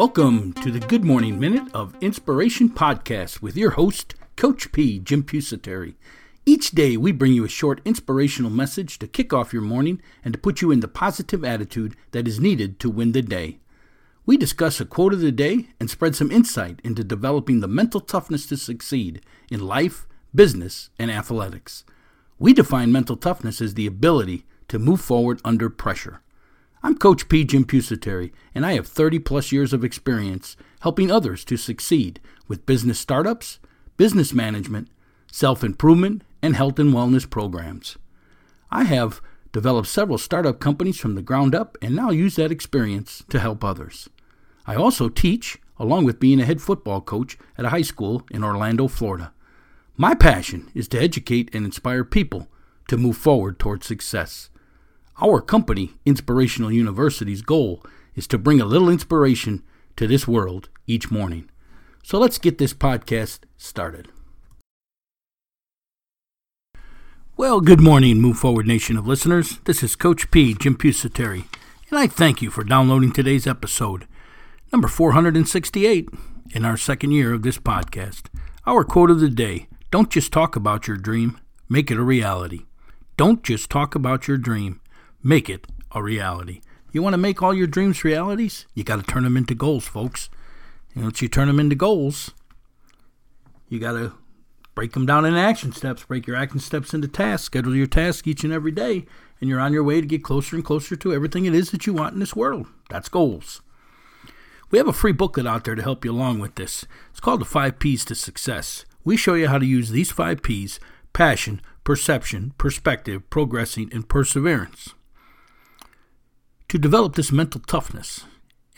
Welcome to the Good Morning Minute of Inspiration podcast with your host, Coach P. Jim Pusateri. Each day, we bring you a short inspirational message to kick off your morning and to put you in the positive attitude that is needed to win the day. We discuss a quote of the day and spread some insight into developing the mental toughness to succeed in life, business, and athletics. We define mental toughness as the ability to move forward under pressure. I'm Coach P. Jim Pusateri, and I have 30 plus years of experience helping others to succeed with business startups, business management, self improvement, and health and wellness programs. I have developed several startup companies from the ground up and now use that experience to help others. I also teach, along with being a head football coach at a high school in Orlando, Florida. My passion is to educate and inspire people to move forward toward success. Our company, Inspirational University's goal is to bring a little inspiration to this world each morning. So let's get this podcast started. Well, good morning, Move Forward Nation of listeners. This is Coach P, Jim Pusateri, and I thank you for downloading today's episode, number 468, in our second year of this podcast. Our quote of the day Don't just talk about your dream, make it a reality. Don't just talk about your dream, make it a reality. You want to make all your dreams realities? You got to turn them into goals, folks. And once you turn them into goals, you got to break them down into action steps, break your action steps into tasks, schedule your tasks each and every day, and you're on your way to get closer and closer to everything it is that you want in this world. That's goals. We have a free booklet out there to help you along with this. It's called The Five P's to Success. We show you how to use these five P's passion, perception, perspective, progressing, and perseverance to develop this mental toughness.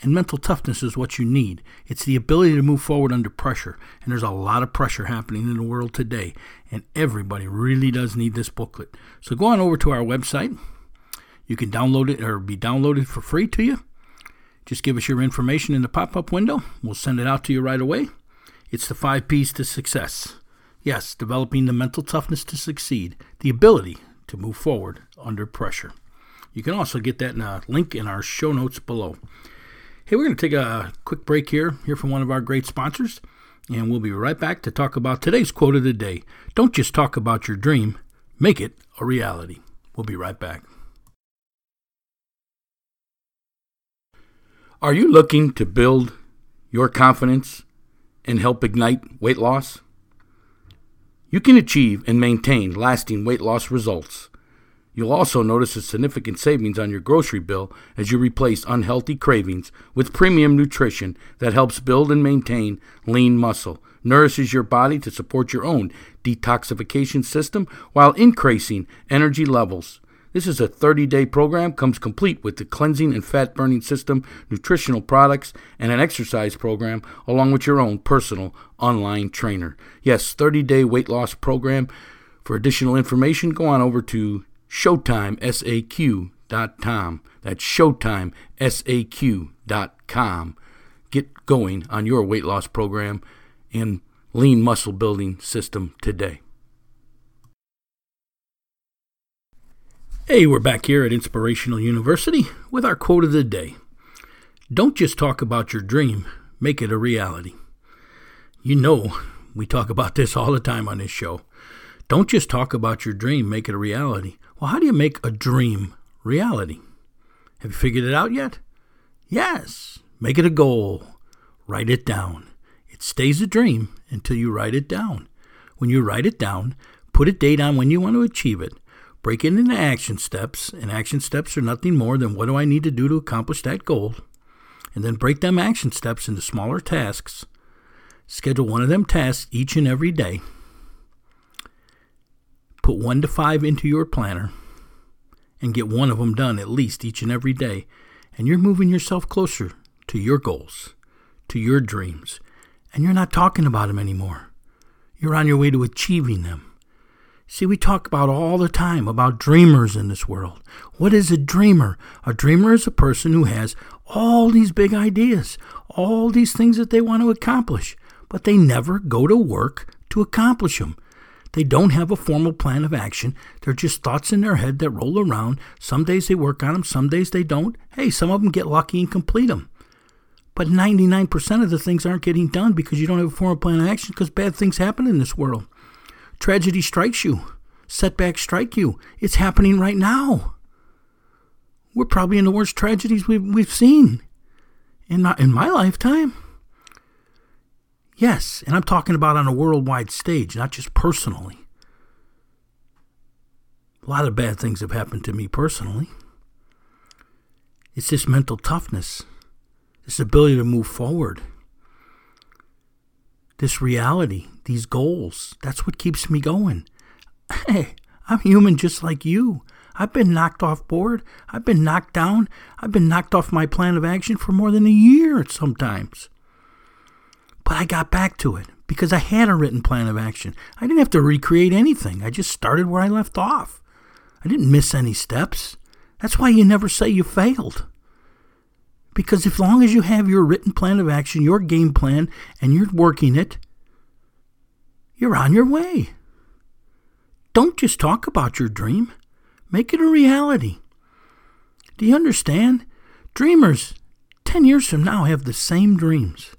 And mental toughness is what you need. It's the ability to move forward under pressure. And there's a lot of pressure happening in the world today. And everybody really does need this booklet. So go on over to our website. You can download it or be downloaded for free to you. Just give us your information in the pop up window. We'll send it out to you right away. It's the five P's to success. Yes, developing the mental toughness to succeed, the ability to move forward under pressure. You can also get that in a link in our show notes below. Hey, we're going to take a quick break here, here from one of our great sponsors, and we'll be right back to talk about today's quote of the day. Don't just talk about your dream, make it a reality. We'll be right back. Are you looking to build your confidence and help ignite weight loss? You can achieve and maintain lasting weight loss results You'll also notice a significant savings on your grocery bill as you replace unhealthy cravings with premium nutrition that helps build and maintain lean muscle, nourishes your body to support your own detoxification system while increasing energy levels. This is a 30 day program, comes complete with the cleansing and fat burning system, nutritional products, and an exercise program, along with your own personal online trainer. Yes, 30 day weight loss program. For additional information, go on over to ShowtimeSAQ.com. That's ShowtimeSAQ.com. Get going on your weight loss program and lean muscle building system today. Hey, we're back here at Inspirational University with our quote of the day. Don't just talk about your dream, make it a reality. You know, we talk about this all the time on this show. Don't just talk about your dream, make it a reality. Well, how do you make a dream reality? Have you figured it out yet? Yes. Make it a goal. Write it down. It stays a dream until you write it down. When you write it down, put a date on when you want to achieve it. Break it into action steps, and action steps are nothing more than what do I need to do to accomplish that goal. And then break them action steps into smaller tasks. Schedule one of them tasks each and every day Put one to five into your planner and get one of them done at least each and every day, and you're moving yourself closer to your goals, to your dreams, and you're not talking about them anymore. You're on your way to achieving them. See, we talk about all the time about dreamers in this world. What is a dreamer? A dreamer is a person who has all these big ideas, all these things that they want to accomplish, but they never go to work to accomplish them. They don't have a formal plan of action. They're just thoughts in their head that roll around. Some days they work on them, some days they don't. Hey, some of them get lucky and complete them. But 99% of the things aren't getting done because you don't have a formal plan of action because bad things happen in this world. Tragedy strikes you, setbacks strike you. It's happening right now. We're probably in the worst tragedies we've, we've seen in my, in my lifetime. Yes, and I'm talking about on a worldwide stage, not just personally. A lot of bad things have happened to me personally. It's this mental toughness, this ability to move forward, this reality, these goals. That's what keeps me going. Hey, I'm human just like you. I've been knocked off board. I've been knocked down. I've been knocked off my plan of action for more than a year sometimes. But I got back to it because I had a written plan of action. I didn't have to recreate anything. I just started where I left off. I didn't miss any steps. That's why you never say you failed. Because as long as you have your written plan of action, your game plan, and you're working it, you're on your way. Don't just talk about your dream, make it a reality. Do you understand? Dreamers 10 years from now have the same dreams.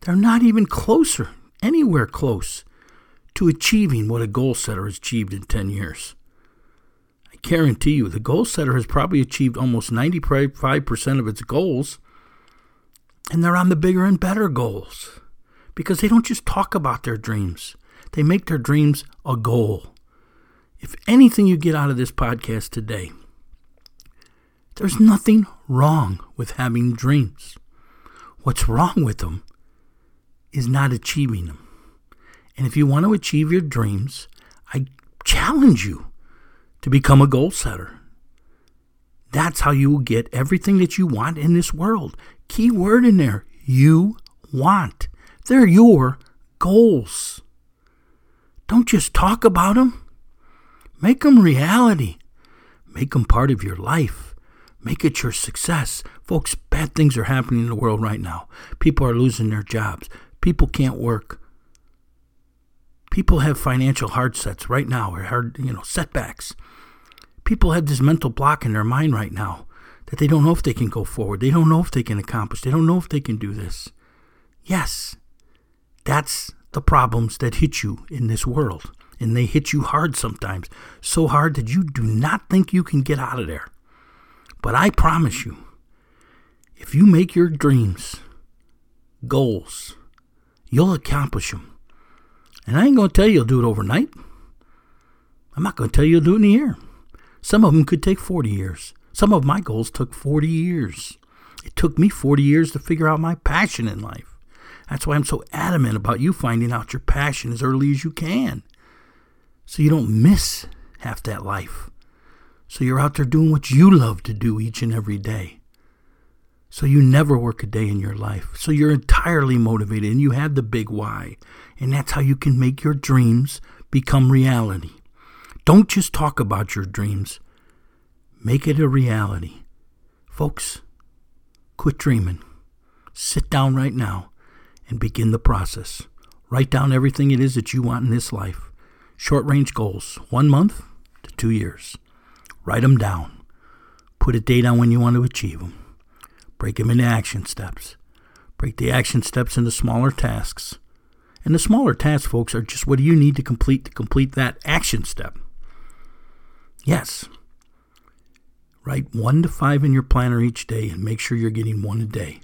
They're not even closer, anywhere close, to achieving what a goal setter has achieved in 10 years I guarantee you the goal setter has probably achieved almost 95% of its goals, and they're on the bigger and better goals because they don't just talk about their dreams, they make their dreams a goal. If anything you get out of this podcast today, there's nothing wrong with having dreams. What's wrong with them is not achieving them. And if you want to achieve your dreams, I challenge you to become a goal setter. That's how you will get everything that you want in this world. Key word in there you want. They're your goals. Don't just talk about them, make them reality. Make them part of your life. Make it your success. Folks, bad things are happening in the world right now. People are losing their jobs. People can't work. People have financial hard sets right now, or hard, you know, setbacks people have this mental block in their mind right now that they don't know if they can go forward. They don't know if they can accomplish. They don't know if they can do this. Yes, that's the problems that hit you in this world. And they hit you hard sometimes, so hard that you do not think you can get out of there. But I promise you, if you make your dreams goals, you'll accomplish them. And I ain't going to tell you you'll do it overnight. I'm not going to tell you you'll do it in a year. Some of them could take 40 years. Some of my goals took 40 years. It took me 40 years to figure out my passion in life. That's why I'm so adamant about you finding out your passion as early as you can. So you don't miss half that life. So you're out there doing what you love to do each and every day. So you never work a day in your life. So you're entirely motivated and you have the big why. And that's how you can make your dreams become reality. Don't just talk about your dreams, make it a reality. Folks, quit dreaming. Sit down right now and begin the process. Write down everything it is that you want in this life. Short range goals, one month to two years. Write them down. Put a date on when you want to achieve them. Break them into action steps. Break the action steps into smaller tasks. And the smaller tasks, folks, are just what do you need to complete to complete that action step. Yes. Write one to five in your planner each day and make sure you're getting one a day.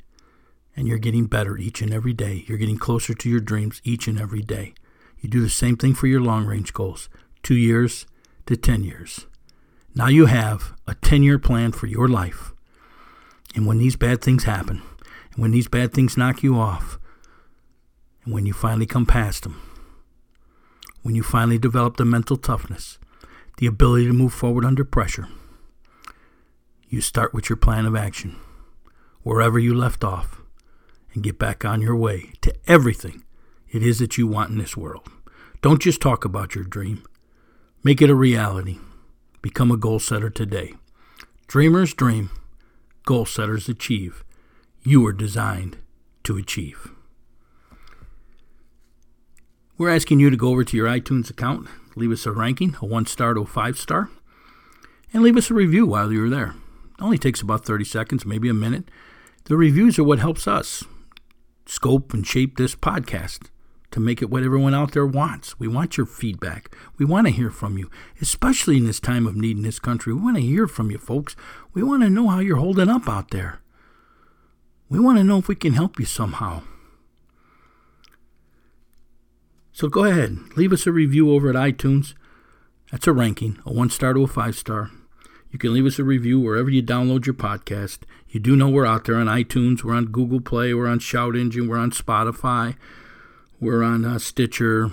And you're getting better each and every day. You're getting closer to your dreams each and every day. You do the same thing for your long range goals two years to 10 years. Now you have a 10 year plan for your life. And when these bad things happen, and when these bad things knock you off, and when you finally come past them, when you finally develop the mental toughness, the ability to move forward under pressure. You start with your plan of action, wherever you left off, and get back on your way to everything it is that you want in this world. Don't just talk about your dream, make it a reality. Become a goal setter today. Dreamers dream, goal setters achieve. You are designed to achieve. We're asking you to go over to your iTunes account leave us a ranking, a one star to a five star, and leave us a review while you're there. It only takes about 30 seconds, maybe a minute. The reviews are what helps us scope and shape this podcast to make it what everyone out there wants. We want your feedback. We want to hear from you, especially in this time of need in this country. We want to hear from you, folks. We want to know how you're holding up out there. We want to know if we can help you somehow. So go ahead, leave us a review over at iTunes. That's a ranking, a one star to a five star. You can leave us a review wherever you download your podcast. You do know we're out there on iTunes, we're on Google Play, we're on Shout Engine, we're on Spotify, we're on uh, Stitcher.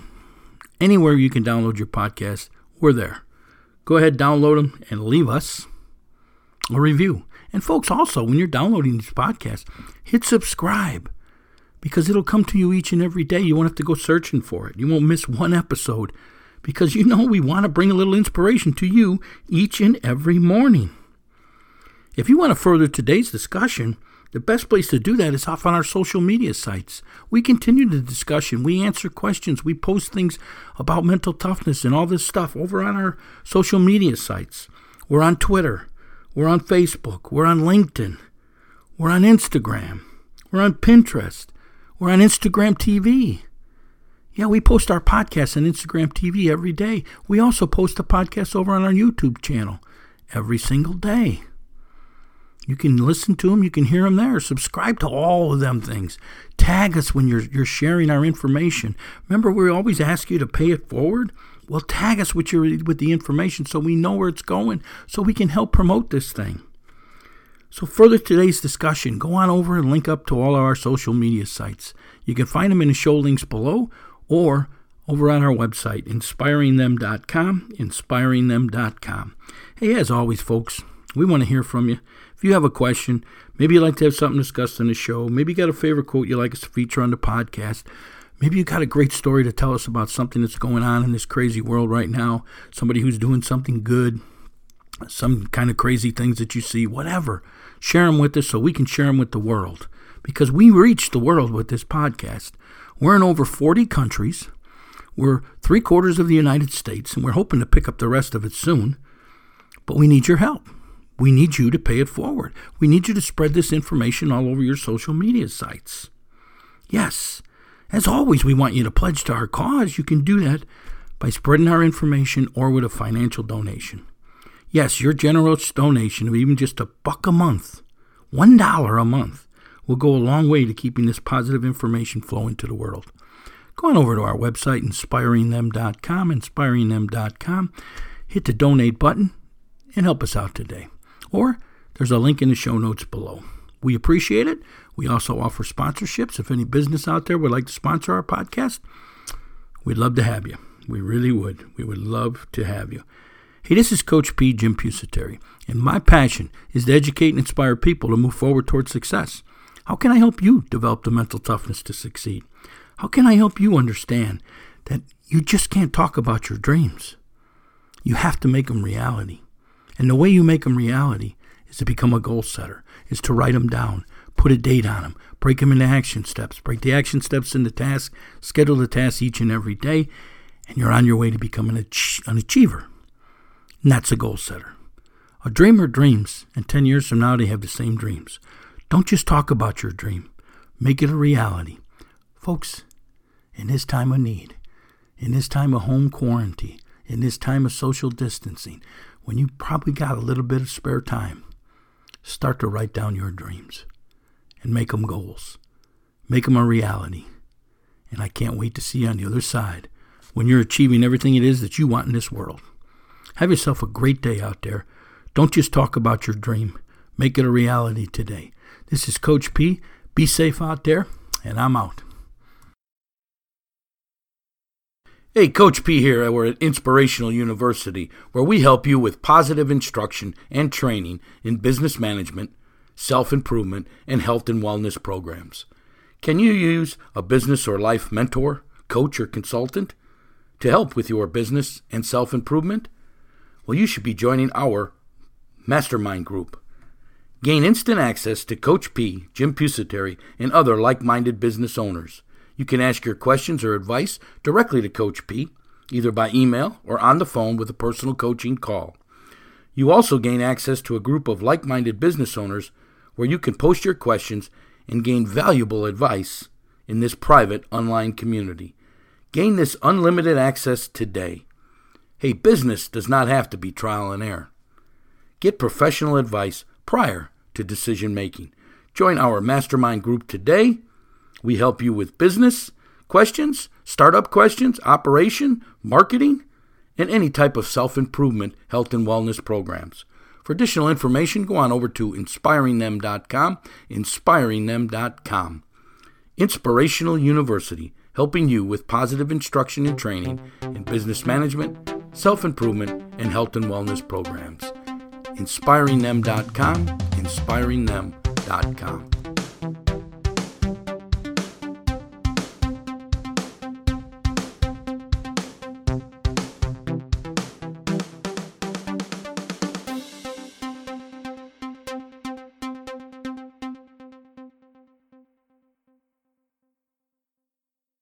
Anywhere you can download your podcast, we're there. Go ahead, download them, and leave us a review. And folks, also, when you're downloading these podcasts, hit subscribe because it'll come to you each and every day. You won't have to go searching for it. You won't miss one episode because you know we want to bring a little inspiration to you each and every morning. If you want to further today's discussion, the best place to do that is off on our social media sites. We continue the discussion, we answer questions, we post things about mental toughness and all this stuff over on our social media sites. We're on Twitter, we're on Facebook, we're on LinkedIn, we're on Instagram, we're on Pinterest, we're on Instagram TV. Yeah, we post our podcasts on Instagram TV every day. We also post the podcast over on our YouTube channel every single day. You can listen to them, you can hear them there. Subscribe to all of them things. Tag us when you're you're sharing our information. Remember, we always ask you to pay it forward. Well, tag us with your with the information so we know where it's going, so we can help promote this thing. So, further today's discussion, go on over and link up to all of our social media sites. You can find them in the show links below or over on our website, inspiringthem.com, inspiringthem.com. Hey, as always, folks, we want to hear from you. If you have a question, maybe you'd like to have something discussed on the show, maybe you got a favorite quote you'd like us to feature on the podcast, maybe you got a great story to tell us about something that's going on in this crazy world right now, somebody who's doing something good, some kind of crazy things that you see, whatever. Share them with us so we can share them with the world because we reach the world with this podcast. We're in over 40 countries. We're three quarters of the United States, and we're hoping to pick up the rest of it soon. But we need your help. We need you to pay it forward. We need you to spread this information all over your social media sites. Yes, as always, we want you to pledge to our cause. You can do that by spreading our information or with a financial donation. Yes, your generous donation of even just a buck a month, one dollar a month, will go a long way to keeping this positive information flowing to the world. Go on over to our website, inspiringthem.com, inspiringthem.com, hit the donate button, and help us out today. Or there's a link in the show notes below. We appreciate it. We also offer sponsorships. If any business out there would like to sponsor our podcast, we'd love to have you. We really would. We would love to have you. Hey, this is Coach P. Jim Pusateri, and my passion is to educate and inspire people to move forward towards success. How can I help you develop the mental toughness to succeed? How can I help you understand that you just can't talk about your dreams? You have to make them reality. And the way you make them reality is to become a goal setter, is to write them down, put a date on them, break them into action steps, break the action steps into tasks, schedule the tasks each and every day, and you're on your way to becoming an achiever. And that's a goal setter. A dreamer dreams, and 10 years from now, they have the same dreams. Don't just talk about your dream, make it a reality. Folks, in this time of need, in this time of home quarantine, in this time of social distancing, when you probably got a little bit of spare time, start to write down your dreams and make them goals. Make them a reality. And I can't wait to see you on the other side when you're achieving everything it is that you want in this world. Have yourself a great day out there. Don't just talk about your dream, make it a reality today. This is Coach P. Be safe out there, and I'm out. Hey, Coach P here. We're at Inspirational University, where we help you with positive instruction and training in business management, self improvement, and health and wellness programs. Can you use a business or life mentor, coach, or consultant to help with your business and self improvement? Well, you should be joining our mastermind group. Gain instant access to Coach P, Jim Pusateri, and other like minded business owners. You can ask your questions or advice directly to Coach P, either by email or on the phone with a personal coaching call. You also gain access to a group of like minded business owners where you can post your questions and gain valuable advice in this private online community. Gain this unlimited access today. Hey, business does not have to be trial and error. Get professional advice prior to decision making. Join our mastermind group today. We help you with business questions, startup questions, operation, marketing, and any type of self improvement, health, and wellness programs. For additional information, go on over to inspiringthem.com, inspiringthem.com. Inspirational University, helping you with positive instruction and training in business management, self improvement, and health and wellness programs. InspiringThem.com, InspiringThem.com.